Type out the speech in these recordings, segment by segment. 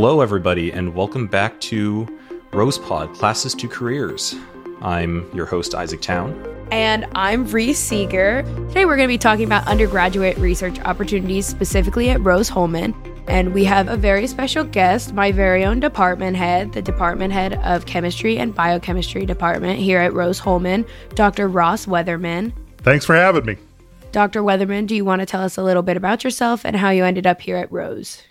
Hello, everybody, and welcome back to Rosepod Classes to Careers. I'm your host, Isaac Town. And I'm Reese Seeger. Today we're going to be talking about undergraduate research opportunities, specifically at Rose-Hulman. And we have a very special guest, my very own department head, the department head of chemistry and biochemistry department here at Rose-Hulman, Dr. Ross Weatherman. Thanks for having me. Dr. Weatherman, do you want to tell us a little bit about yourself and how you ended up here at Rose?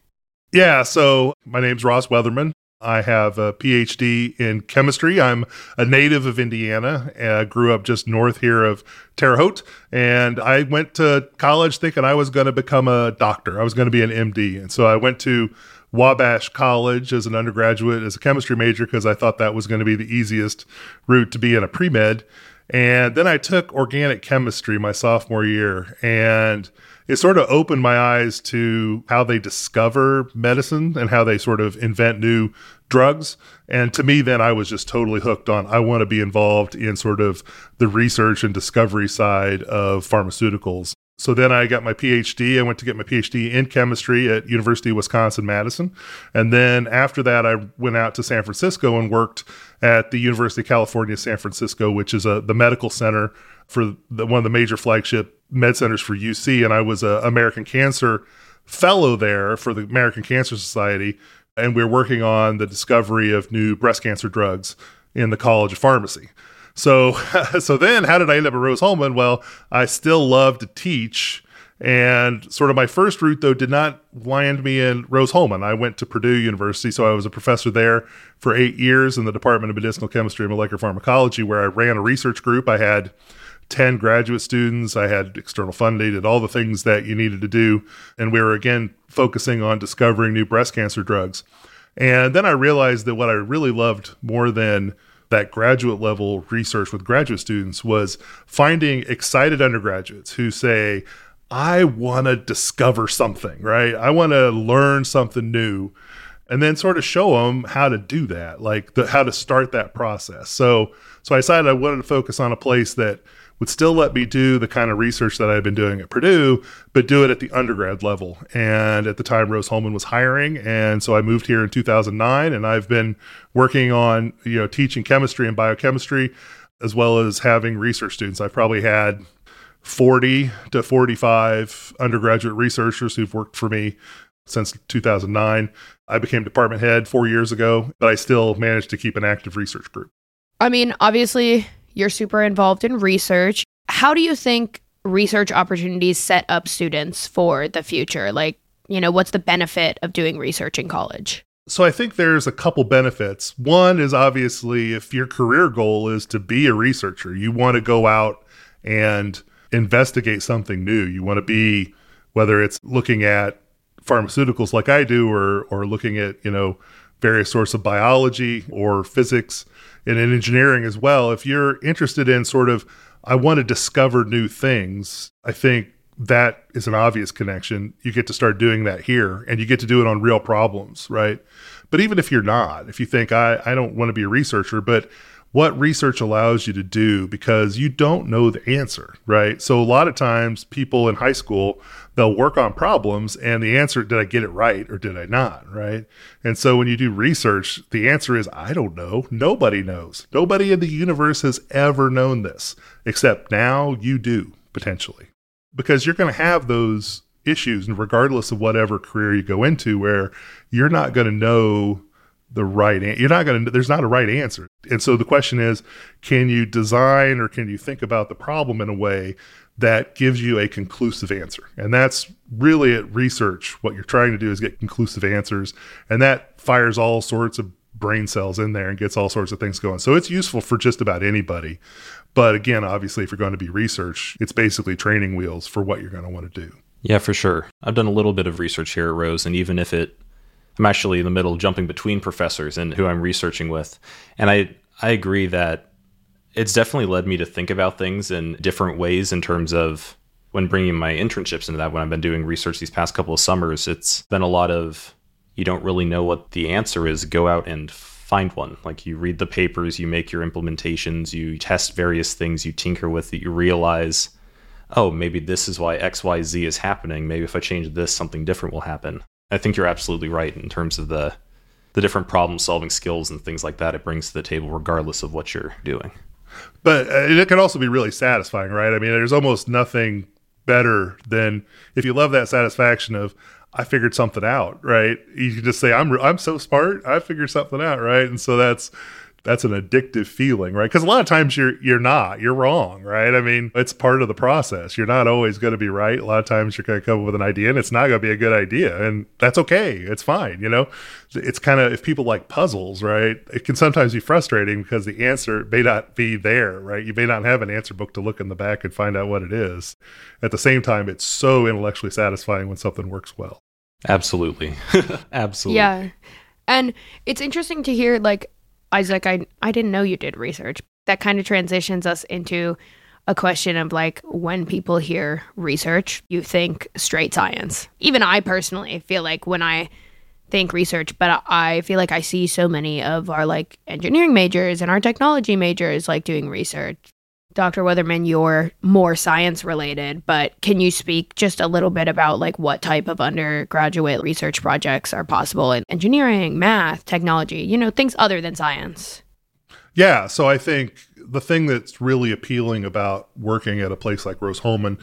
Yeah, so my name's Ross Weatherman. I have a PhD in chemistry. I'm a native of Indiana. I grew up just north here of Terre Haute, and I went to college thinking I was going to become a doctor. I was going to be an MD, and so I went to Wabash College as an undergraduate as a chemistry major because I thought that was going to be the easiest route to be in a pre med. And then I took organic chemistry my sophomore year, and it sort of opened my eyes to how they discover medicine and how they sort of invent new drugs. And to me, then I was just totally hooked on I want to be involved in sort of the research and discovery side of pharmaceuticals. So then I got my PhD. I went to get my PhD in chemistry at University of Wisconsin Madison. And then after that, I went out to San Francisco and worked at the University of California, San Francisco, which is a, the medical center for the, one of the major flagship med centers for UC. And I was an American Cancer Fellow there for the American Cancer Society. And we we're working on the discovery of new breast cancer drugs in the College of Pharmacy. So, so then how did I end up at Rose-Hulman? Well, I still love to teach. And sort of my first route, though, did not land me in Rose-Hulman. I went to Purdue University, so I was a professor there for eight years in the Department of Medicinal Chemistry and Molecular Pharmacology, where I ran a research group. I had 10 graduate students, I had external funding, did all the things that you needed to do. And we were again focusing on discovering new breast cancer drugs. And then I realized that what I really loved more than that graduate level research with graduate students was finding excited undergraduates who say, I want to discover something, right? I want to learn something new and then sort of show them how to do that, like the, how to start that process. So, so I decided I wanted to focus on a place that would still let me do the kind of research that I've been doing at Purdue, but do it at the undergrad level. And at the time, Rose-Hulman was hiring, and so I moved here in 2009, and I've been working on you know teaching chemistry and biochemistry, as well as having research students. I've probably had 40 to 45 undergraduate researchers who've worked for me since 2009. I became department head four years ago, but I still managed to keep an active research group. I mean, obviously, you're super involved in research. How do you think research opportunities set up students for the future? Like, you know, what's the benefit of doing research in college? So I think there's a couple benefits. One is obviously if your career goal is to be a researcher, you want to go out and investigate something new. You want to be whether it's looking at pharmaceuticals like I do or or looking at, you know, various sorts of biology or physics and in engineering as well. If you're interested in sort of, I want to discover new things, I think that is an obvious connection. You get to start doing that here and you get to do it on real problems, right? But even if you're not, if you think, I, I don't want to be a researcher, but what research allows you to do because you don't know the answer, right? So a lot of times people in high school, they'll work on problems and the answer, did I get it right or did I not, right? And so when you do research, the answer is, I don't know. Nobody knows. Nobody in the universe has ever known this, except now you do potentially. Because you're going to have those issues, and regardless of whatever career you go into, where you're not going to know the right an- you're not going to there's not a right answer. And so the question is can you design or can you think about the problem in a way that gives you a conclusive answer? And that's really at research what you're trying to do is get conclusive answers and that fires all sorts of brain cells in there and gets all sorts of things going. So it's useful for just about anybody. But again obviously if you're going to be research it's basically training wheels for what you're going to want to do. Yeah for sure. I've done a little bit of research here at rose and even if it I'm actually in the middle jumping between professors and who I'm researching with. And I, I agree that it's definitely led me to think about things in different ways in terms of when bringing my internships into that, when I've been doing research these past couple of summers, it's been a lot of you don't really know what the answer is, go out and find one. Like you read the papers, you make your implementations, you test various things, you tinker with it, you realize, oh, maybe this is why XYZ is happening. Maybe if I change this, something different will happen. I think you're absolutely right in terms of the the different problem solving skills and things like that it brings to the table, regardless of what you're doing. But uh, it can also be really satisfying, right? I mean, there's almost nothing better than if you love that satisfaction of I figured something out, right? You can just say I'm I'm so smart, I figured something out, right? And so that's that's an addictive feeling, right? Because a lot of times you're you're not, you're wrong, right? I mean, it's part of the process. You're not always going to be right. A lot of times you're going to come up with an idea and it's not going to be a good idea, and that's okay. It's fine, you know. It's kind of if people like puzzles, right? It can sometimes be frustrating because the answer may not be there, right? You may not have an answer book to look in the back and find out what it is. At the same time, it's so intellectually satisfying when something works well. Absolutely, absolutely. Yeah, and it's interesting to hear like Isaac, I I didn't know you did research. That kind of transitions us into a question of like when people hear research, you think straight science. Even I personally feel like when I think research, but I feel like I see so many of our like engineering majors and our technology majors like doing research. Dr. Weatherman, you're more science related, but can you speak just a little bit about like what type of undergraduate research projects are possible in engineering, math, technology, you know, things other than science? Yeah, so I think the thing that's really appealing about working at a place like Rose-Hulman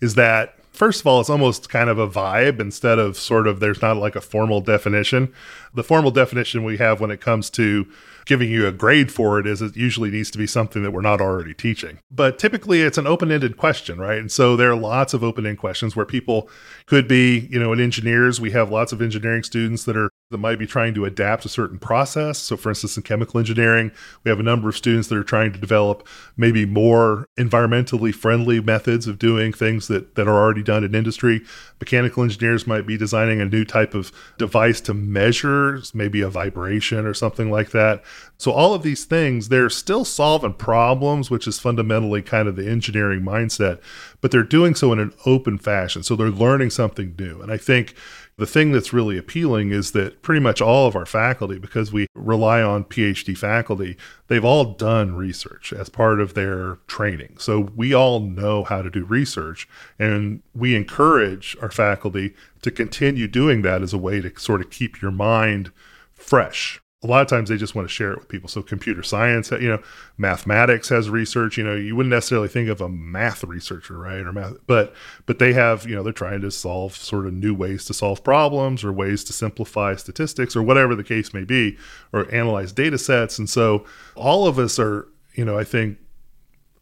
is that first of all, it's almost kind of a vibe instead of sort of there's not like a formal definition. The formal definition we have when it comes to giving you a grade for it is it usually needs to be something that we're not already teaching. But typically it's an open-ended question, right? And so there are lots of open-ended questions where people could be, you know, in engineers, we have lots of engineering students that are that might be trying to adapt a certain process. So for instance, in chemical engineering, we have a number of students that are trying to develop maybe more environmentally friendly methods of doing things that, that are already done in industry. Mechanical engineers might be designing a new type of device to measure maybe a vibration or something like that. So all of these things, they're still solving problems, which is fundamentally kind of the engineering mindset, but they're doing so in an open fashion. So they're learning something new. And I think the thing that's really appealing is that pretty much all of our faculty, because we rely on PhD faculty, they've all done research as part of their training. So we all know how to do research, and we encourage our faculty to continue doing that as a way to sort of keep your mind fresh a lot of times they just want to share it with people. So computer science, you know, mathematics has research. You know, you wouldn't necessarily think of a math researcher, right? Or math, but but they have, you know, they're trying to solve sort of new ways to solve problems or ways to simplify statistics or whatever the case may be, or analyze data sets. And so all of us are, you know, I think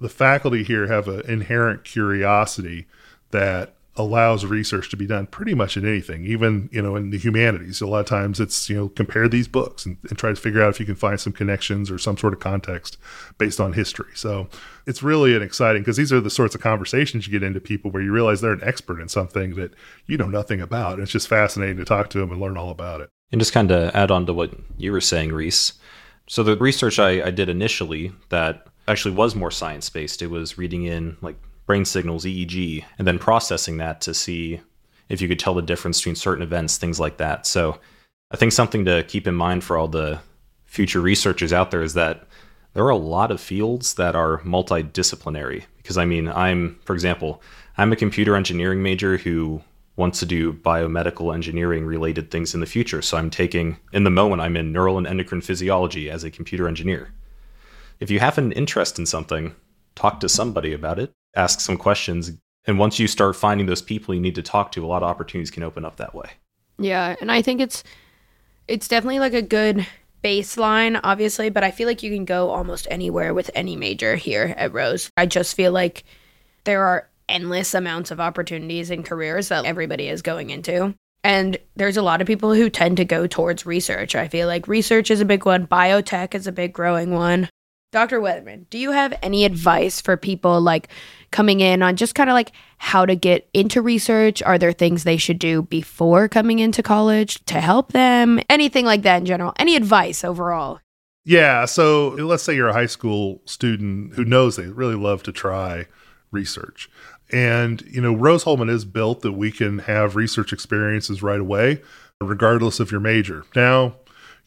the faculty here have an inherent curiosity that allows research to be done pretty much in anything, even you know in the humanities. A lot of times it's you know compare these books and, and, try to figure out if you can find some connections or some sort of context based on history. So it's really an exciting because these are the sorts of conversations you get into people where you realize they're an expert in something that you know nothing about. And it's just fascinating to talk to them and learn all about it. And just kind of add on to what you were saying, Reese. So the research I, I did initially that actually was more science based. It was reading in like brain signals, EEG, and then processing that to see if you could tell the difference between certain events, things like that. So I think something to keep in mind for all the future researchers out there is that there are a lot of fields that are multidisciplinary. Because I mean, I'm, for example, I'm a computer engineering major who wants to do biomedical engineering related things in the future. So I'm taking, in the moment, I'm in neural and endocrine physiology as a computer engineer. If you have an interest in something, talk to somebody about it ask some questions. And once you start finding those people you need to talk to, a lot of opportunities can open up that way. Yeah, and I think it's it's definitely like a good baseline, obviously, but I feel like you can go almost anywhere with any major here at Rose. I just feel like there are endless amounts of opportunities and careers that everybody is going into. And there's a lot of people who tend to go towards research. I feel like research is a big one, biotech is a big growing one. Dr. Weatherman, do you have any advice for people like coming in on just kind of like how to get into research? Are there things they should do before coming into college to help them? Anything like that in general? Any advice overall? Yeah. So let's say you're a high school student who knows they really love to try research. And, you know, Rose-Hulman is built that we can have research experiences right away, regardless of your major. Now,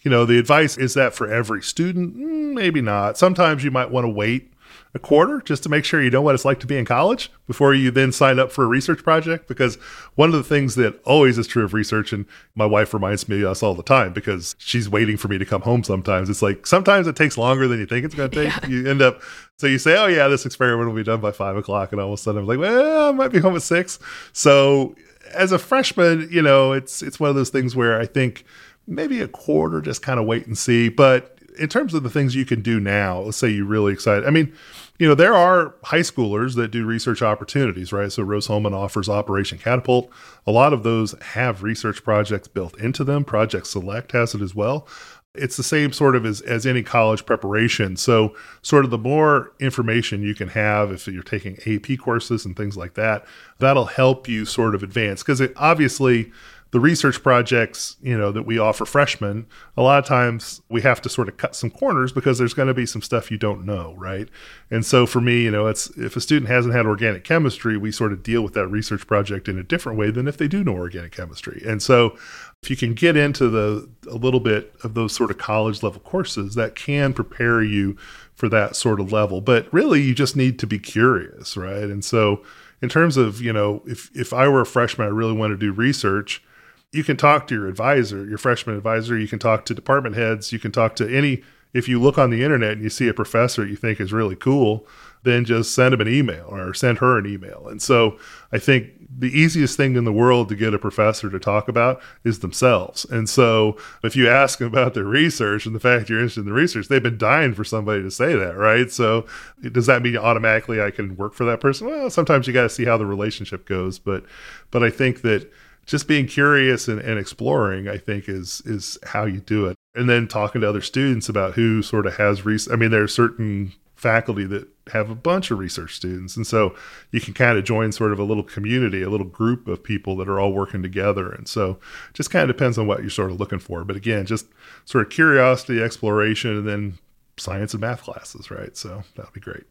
you know, the advice is that for every student, mm, maybe not. Sometimes you might want to wait a quarter just to make sure you know what it's like to be in college before you then sign up for a research project. Because one of the things that always is true of research, and my wife reminds me of us all the time because she's waiting for me to come home sometimes. It's like sometimes it takes longer than you think it's going to take. Yeah. You end up, so you say, oh, yeah, this experiment will be done by five o'clock. And all of a sudden I'm like, well, I might be home at six. So as a freshman, you know, it's, it's one of those things where I think maybe a quarter, just kind of wait and see. But in terms of the things you can do now, let's say you're really excited. I mean, you know, there are high schoolers that do research opportunities, right? So Rose-Hulman offers Operation Catapult. A lot of those have research projects built into them. Project Select has it as well. It's the same sort of as, as any college preparation. So, sort of the more information you can have if you're taking AP courses and things like that, that'll help you sort of advance. Because it obviously, the research projects, you know, that we offer freshmen, a lot of times we have to sort of cut some corners because there's going to be some stuff you don't know, right? And so for me, you know, it's if a student hasn't had organic chemistry, we sort of deal with that research project in a different way than if they do know organic chemistry. And so if you can get into the a little bit of those sort of college level courses, that can prepare you for that sort of level. But really you just need to be curious, right? And so in terms of, you know, if if I were a freshman, I really want to do research, you can talk to your advisor, your freshman advisor. You can talk to department heads. You can talk to any. If you look on the internet and you see a professor you think is really cool, then just send him an email or send her an email. And so I think the easiest thing in the world to get a professor to talk about is themselves. And so if you ask them about their research and the fact you're interested in the research, they've been dying for somebody to say that, right? So does that mean automatically I can work for that person? Well, sometimes you got to see how the relationship goes, but but I think that just being curious and, and exploring, I think, is is how you do it. And then talking to other students about who sort of has research. I mean, there are certain faculty that have a bunch of research students. And so you can kind of join sort of a little community, a little group of people that are all working together. And so just kind of depends on what you're sort of looking for. But again, just sort of curiosity, exploration, and then science and math classes, right? So that'll be great.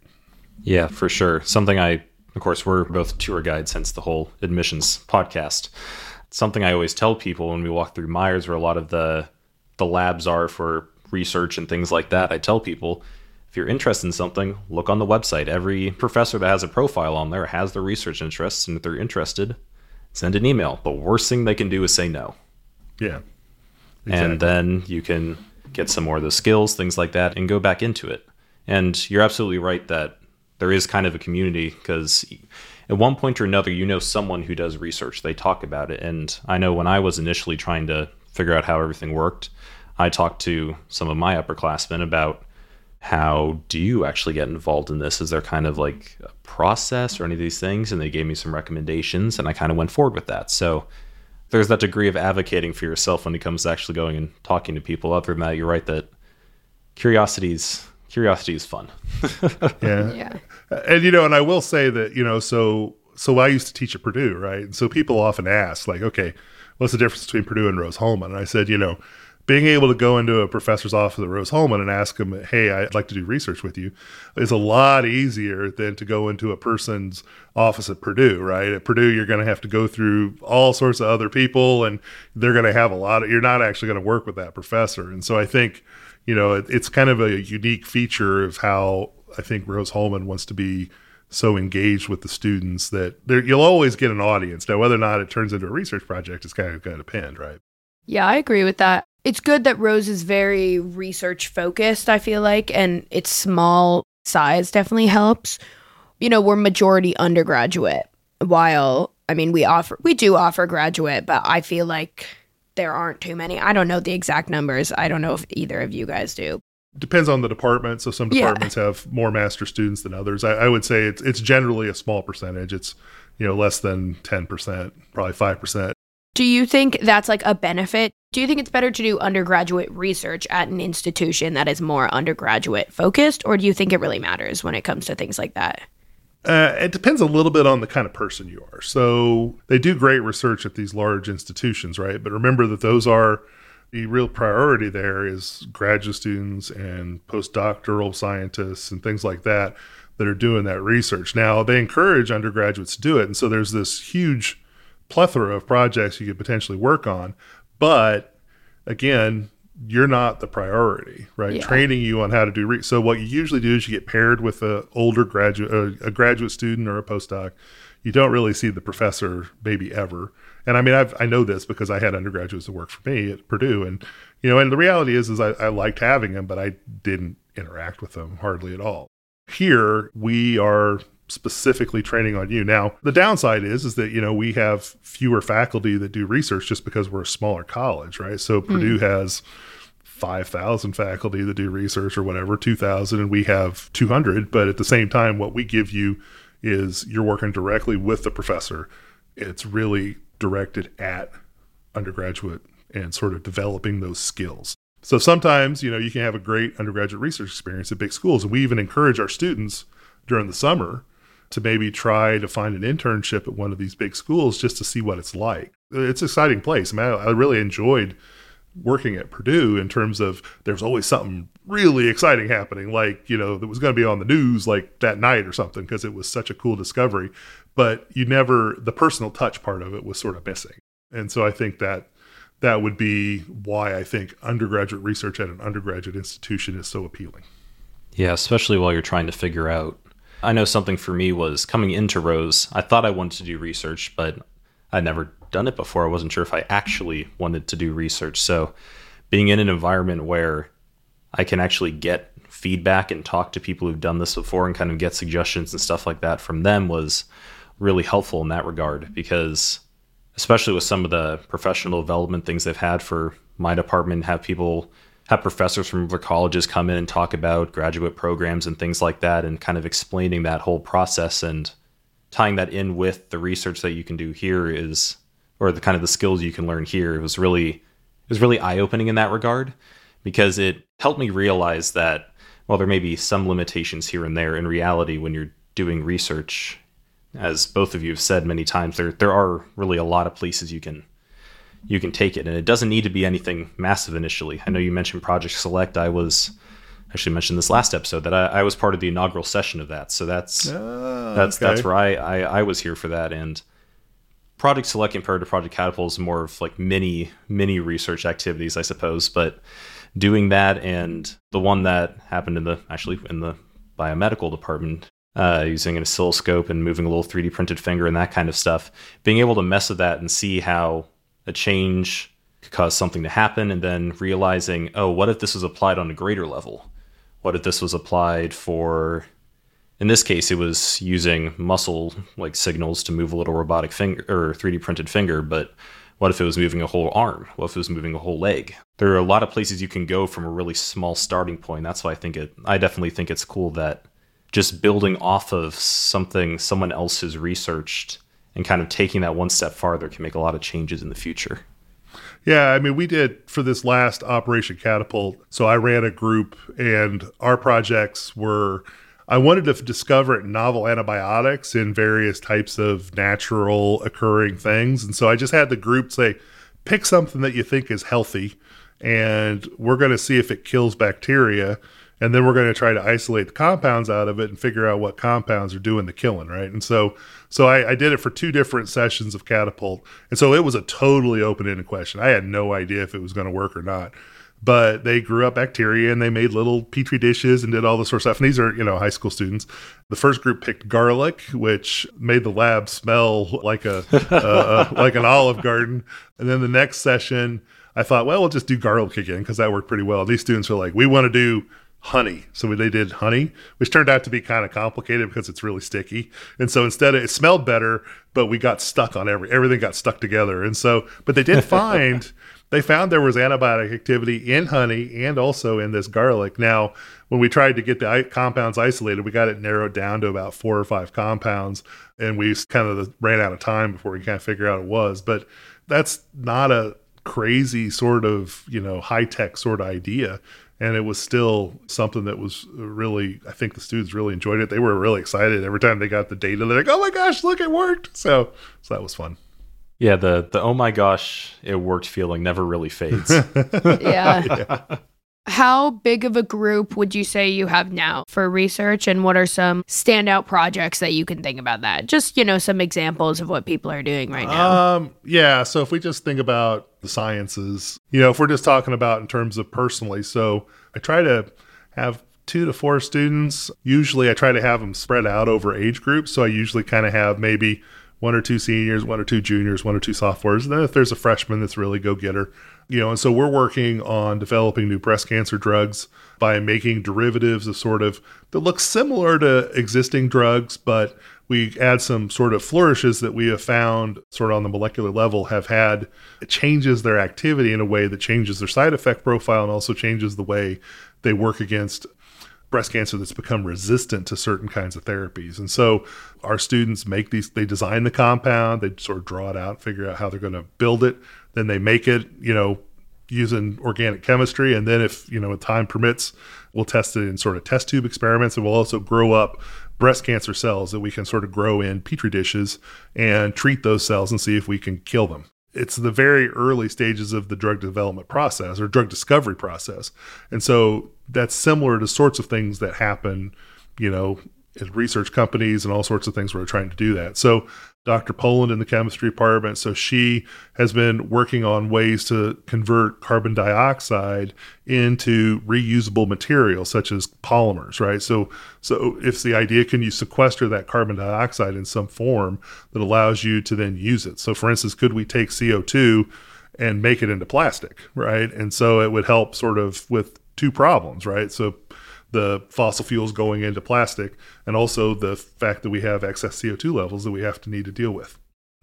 Yeah, for sure. Something I, of course, we're both tour guides, hence the whole admissions podcast something I always tell people when we walk through Myers, where a lot of the the labs are for research and things like that. I tell people if you're interested in something, look on the website. Every professor that has a profile on there has their research interests, and if they're interested, send an email. The worst thing they can do is say no. Yeah. Exactly. And then you can get some more of the skills, things like that, and go back into it. And you're absolutely right that there is kind of a community because at one point or another, you know someone who does research. They talk about it. And I know when I was initially trying to figure out how everything worked, I talked to some of my upperclassmen about how do you actually get involved in this? Is there kind of like a process or any of these things? And they gave me some recommendations, and I kind of went forward with that. So there's that degree of advocating for yourself when it comes to actually going and talking to people. Other than that, you're right that curiosity's curiosity is fun. yeah. Yeah. And you know, and I will say that, you know, so so I used to teach at Purdue, right? And so people often ask, like, okay, what's the difference between Purdue and Rose-Hulman? And I said, you know, being able to go into a professor's office at Rose-Hulman and ask them, hey, I'd like to do research with you, is a lot easier than to go into a person's office at Purdue, right? At Purdue, you're going to have to go through all sorts of other people, and they're going to have a lot of, you're not actually going to work with that professor. And so I think, you know, it, it's kind of a unique feature of how I think Rose-Hulman wants to be so engaged with the students that you'll always get an audience. Now, whether or not it turns into a research project is kind of going to depend, right? Yeah, I agree with that. It's good that Rose is very research focused, I feel like, and its small size definitely helps. You know, we're majority undergraduate, while I mean, we offer, we do offer graduate, but I feel like there aren't too many. I don't know the exact numbers. I don't know if either of you guys do. Depends on the department. So some departments yeah. have more master students than others. I, I, would say it's it's generally a small percentage. It's you know less than ten percent, probably five percent. Do you think that's like a benefit? Do you think it's better to do undergraduate research at an institution that is more undergraduate focused, or do you think it really matters when it comes to things like that? Uh, it depends a little bit on the kind of person you are. So they do great research at these large institutions, right? But remember that those are the real priority there is graduate students and postdoctoral scientists and things like that that are doing that research. Now, they encourage undergraduates to do it. And so there's this huge plethora of projects you could potentially work on. But again, you're not the priority, right? Yeah. Training you on how to do re- so. What you usually do is you get paired with a older graduate, a graduate student, or a postdoc. You don't really see the professor maybe ever. And I mean, I've, I know this because I had undergraduates that work for me at Purdue, and you know, and the reality is, is I, I liked having them, but I didn't interact with them hardly at all. Here, we are specifically training on you. Now, the downside is is that, you know, we have fewer faculty that do research just because we're a smaller college, right? So Purdue hmm. has 5,000 faculty that do research or whatever, 2,000 and we have 200, but at the same time what we give you is you're working directly with the professor. It's really directed at undergraduate and sort of developing those skills. So sometimes, you know, you can have a great undergraduate research experience at big schools. And we even encourage our students during the summer to maybe try to find an internship at one of these big schools just to see what it's like. It's an exciting place. I mean, I, I really enjoyed working at Purdue in terms of there's always something really exciting happening, like, you know, that was going to be on the news like that night or something because it was such a cool discovery. But you never, the personal touch part of it was sort of missing. And so I think that that would be why I think undergraduate research at an undergraduate institution is so appealing. Yeah, especially while you're trying to figure out. I know something for me was coming into Rose. I thought I wanted to do research, but I'd never done it before. I wasn't sure if I actually wanted to do research. So, being in an environment where I can actually get feedback and talk to people who've done this before and kind of get suggestions and stuff like that from them was really helpful in that regard because especially with some of the professional development things they've had for my department, have people, have professors from other colleges come in and talk about graduate programs and things like that, and kind of explaining that whole process and tying that in with the research that you can do here is, or the kind of the skills you can learn here. It was really, it was really eye opening in that regard because it helped me realize that while there may be some limitations here and there, in reality, when you're doing research as both of you have said many times, there there are really a lot of places you can you can take it, and it doesn't need to be anything massive initially. I know you mentioned Project Select. I was actually mentioned this last episode that I, I was part of the inaugural session of that, so that's Ah, that's okay. that's where I, I I was here for that and. Project Select compared to Project Catapult is more of like mini mini research activities, I suppose. But doing that and the one that happened in the actually in the biomedical department uh, using an oscilloscope and moving a little 3D printed finger and that kind of stuff, being able to mess with that and see how a change could cause something to happen, and then realizing, oh, what if this was applied on a greater level? What if this was applied for, in this case, it was using muscle like signals to move a little robotic finger or 3D printed finger, but what if it was moving a whole arm? What if it was moving a whole leg? There are a lot of places you can go from a really small starting point. That's why I think it, I definitely think it's cool that just building off of something someone else has researched and kind of taking that one step farther can make a lot of changes in the future. Yeah, I mean, we did for this last Operation Catapult. So I ran a group, and our projects were I wanted to discover novel antibiotics in various types of natural occurring things. And so I just had the group say, pick something that you think is healthy, and we're going to see if it kills bacteria. And then we're going to try to isolate the compounds out of it and figure out what compounds are doing the killing, right? And so, so I, I did it for two different sessions of catapult, and so it was a totally open-ended question. I had no idea if it was going to work or not but they grew up bacteria and they made little petri dishes and did all this sort of stuff. And these are, you know, high school students. The first group picked garlic, which made the lab smell like a uh, like an olive garden. And then the next session, I thought, well, we'll just do garlic again because that worked pretty well. These students were like, we want to do honey. So they did honey, which turned out to be kind of complicated because it's really sticky. And so instead it smelled better, but we got stuck on every everything got stuck together. And so, but they did find they found there was antibiotic activity in honey and also in this garlic. Now, when we tried to get the compounds isolated, we got it narrowed down to about four or five compounds, and we kind of ran out of time before we kind of figure out it was. But that's not a crazy sort of you know high tech sort of idea. And it was still something that was really, I think the students really enjoyed it. They were really excited every time they got the data. They're like, "Oh my gosh, look, it worked!" So, so that was fun. Yeah, the the oh my gosh, it worked feeling never really fades. yeah. How big of a group would you say you have now for research and what are some standout projects that you can think about that? Just, you know, some examples of what people are doing right now. Um, yeah, so if we just think about the sciences, you know, if we're just talking about in terms of personally, so I try to have two to four students. Usually I try to have them spread out over age groups, so I usually kind of have maybe one or two seniors, one or two juniors, one or two sophomores. And then if there's a freshman that's really go getter, you know, and so we're working on developing new breast cancer drugs by making derivatives of sort of that look similar to existing drugs, but we add some sort of flourishes that we have found sort of on the molecular level have had changes their activity in a way that changes their side effect profile and also changes the way they work against breast cancer that's become resistant to certain kinds of therapies. And so our students make these, they design the compound, they sort of draw it out, figure out how they're going to build it. Then they make it, you know, using organic chemistry. And then if, you know, time permits, we'll test it in sort of test tube experiments. And we'll also grow up breast cancer cells that we can sort of grow in petri dishes and treat those cells and see if we can kill them it's the very early stages of the drug development process or drug discovery process. And so that's similar to sorts of things that happen, you know, in research companies and all sorts of things where we're trying to do that. So Dr. Poland in the chemistry department, so she has been working on ways to convert carbon dioxide into reusable materials such as polymers, right? So so if the idea can you sequester that carbon dioxide in some form that allows you to then use it. So for instance, could we take CO2 and make it into plastic, right? And so it would help sort of with two problems, right? So the fossil fuels going into plastic and also the fact that we have excess CO2 levels that we have to need to deal with.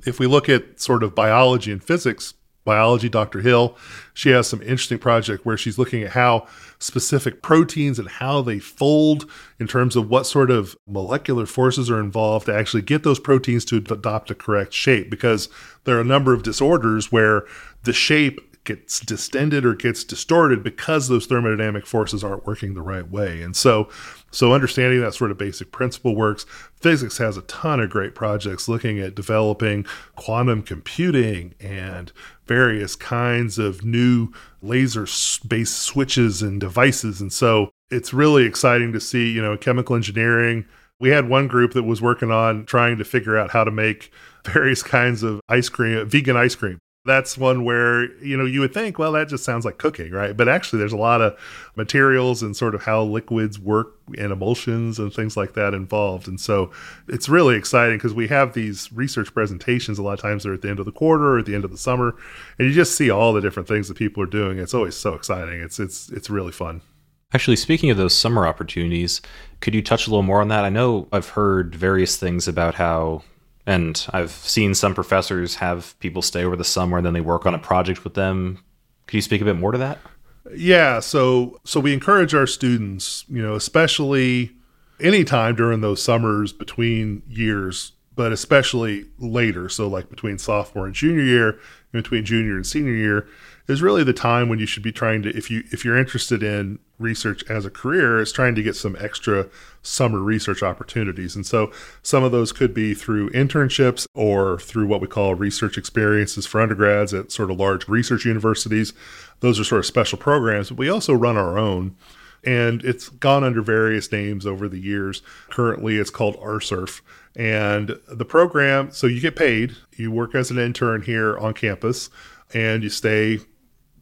If we look at sort of biology and physics, biology, Dr. Hill, she has some interesting project where she's looking at how specific proteins and how they fold in terms of what sort of molecular forces are involved to actually get those proteins to adopt a correct shape because there are a number of disorders where the shape gets distended or gets distorted because those thermodynamic forces aren't working the right way. And so so understanding that sort of basic principle works. Physics has a ton of great projects looking at developing quantum computing and various kinds of new laser based switches and devices. And so it's really exciting to see, you know, chemical engineering. We had one group that was working on trying to figure out how to make various kinds of ice cream, vegan ice cream that's one where you know you would think well that just sounds like cooking right? But actually there's a lot of materials and sort of how liquids work and emulsions and things like that involved. And so it's really exciting because we have these research presentations a lot of times they're at the end of the quarter or at the end of the summer and you just see all the different things that people are doing. It's always so exciting. It's it's it's really fun. Actually, speaking of those summer opportunities, could you touch a little more on that? I know I've heard various things about how and I've seen some professors have people stay over the summer and then they work on a project with them. Could you speak a bit more to that? Yeah, so so we encourage our students, you know, especially anytime during those summers between years, but especially later, so like between sophomore and junior year, between junior and senior year, is really the time when you should be trying to if you if you're interested in research as a career is trying to get some extra summer research opportunities. And so some of those could be through internships or through what we call research experiences for undergrads at sort of large research universities. Those are sort of special programs but we also run our own. And it's gone under various names over the years. Currently it's called rsurf and the program so you get paid. You work as an intern here on campus and you stay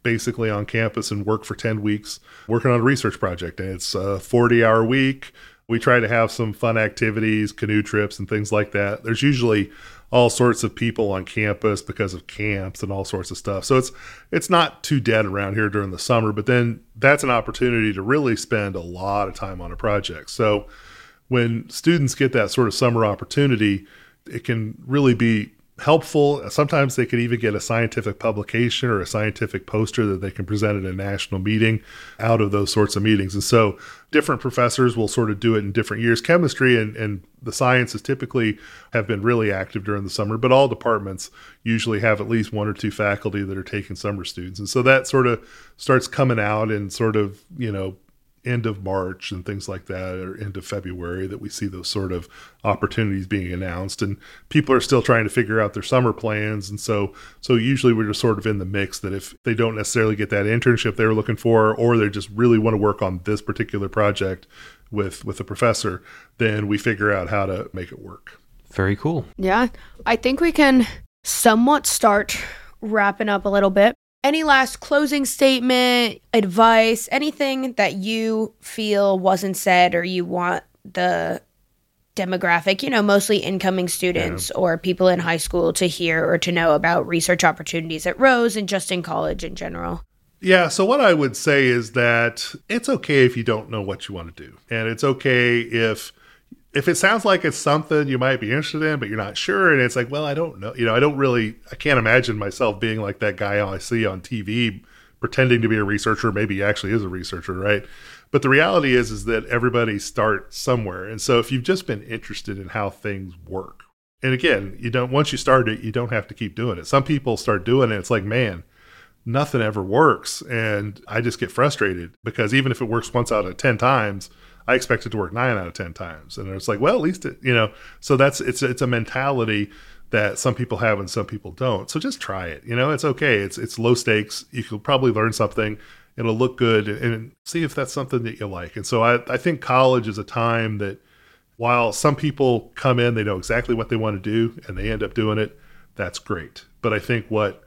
basically on campus and work for 10 weeks working on a research project. And it's a 40 hour week. We try to have some fun activities, canoe trips, and things like that. There's usually all sorts of people on campus because of camps and all sorts of stuff. So it's it's not too dead around here during the summer, but then that's an opportunity to really spend a lot of time on a project. So when students get that sort of summer opportunity, it can really be helpful. Sometimes they could even get a scientific publication or a scientific poster that they can present at a national meeting out of those sorts of meetings. And so different professors will sort of do it in different years. Chemistry and, and the sciences typically have been really active during the summer, but all departments usually have at least one or two faculty that are taking summer students. And so that sort of starts coming out and sort of, you know, end of March and things like that, or end of February, that we see those sort of opportunities being announced, and people are still trying to figure out their summer plans, and so so usually we're just sort of in the mix that if they don't necessarily get that internship they were looking for, or they just really want to work on this particular project with with a professor, then we figure out how to make it work. Very cool. Yeah, I think we can somewhat start wrapping up a little bit. Any last closing statement, advice, anything that you feel wasn't said or you want the demographic, you know, mostly incoming students yeah. or people in high school to hear or to know about research opportunities at Rose and just in college in general? Yeah, so what I would say is that it's okay if you don't know what you want to do. And it's okay if if it sounds like it's something you might be interested in, but you're not sure, and it's like, well, I don't know, you know, I don't really, I can't imagine myself being like that guy I see on TV pretending to be a researcher. Maybe he actually is a researcher, right? But the reality is, is that everybody starts somewhere, and so if you've just been interested in how things work, and again, you don't once you start it, you don't have to keep doing it. Some people start doing it, it's like, man, nothing ever works, and I just get frustrated because even if it works once out of ten times I expect it to work nine out of ten times, and it's like, well, at least it, you know. So that's it's it's a mentality that some people have and some people don't. So just try it. You know, it's okay. It's it's low stakes. You could probably learn something. It'll look good, and see if that's something that you like. And so I I think college is a time that while some people come in, they know exactly what they want to do, and they end up doing it. That's great. But I think what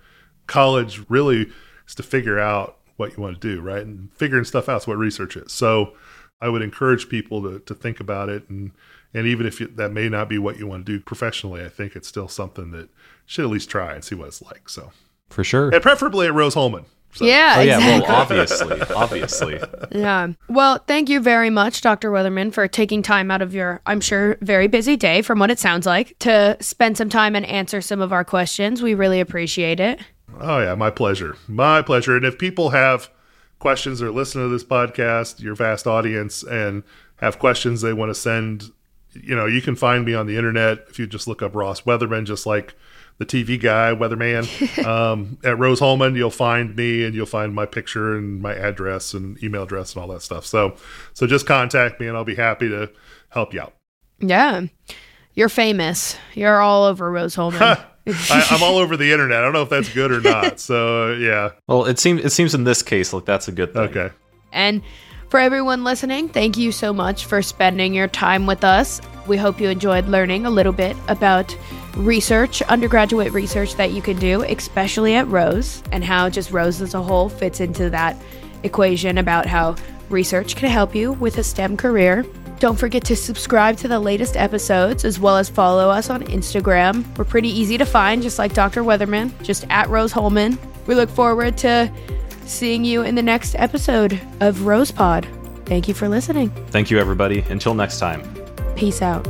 college really is to figure out what you want to do, right? And figuring stuff out is what research is. So I would encourage people to, to think about it. And, and even if you, that may not be what you want to do professionally, I think it's still something that should at least try and see what it's like. So, for sure. And preferably at Rose-Hulman. So. Yeah, oh, yeah. Exactly. Well, obviously, obviously. Yeah. Well, thank you very much, Dr. Weatherman, for taking time out of your, I'm sure, very busy day, from what it sounds like, to spend some time and answer some of our questions. We really appreciate it. Oh yeah, my pleasure. My pleasure. And if people have questions or listen to this podcast, your vast audience, and have questions they want to send, you know, you can find me on the internet if you just look up Ross Weatherman, just like the TV guy, Weatherman. um, at Rose-Hulman, you'll find me and you'll find my picture and my address and email address and all that stuff. So, so just contact me and I'll be happy to help you out. Yeah. You're famous. You're all over Rose-Hulman. I, am all over the internet. I don't know if that's good or not. So uh, yeah. Well, it seems it seems in this case like that's a good thing. Okay. And for everyone listening, thank you so much for spending your time with us. We hope you enjoyed learning a little bit about research, undergraduate research that you can do, especially at Rose, and how just Rose as a whole fits into that equation about how research can help you with a STEM career. Don't forget to subscribe to the latest episodes as well as follow us on Instagram. We're pretty easy to find, just like Dr. Weatherman, just at Rose-Hulman. We look forward to seeing you in the next episode of Rose Pod. Thank you for listening. Thank you, everybody. Until next time. Peace out.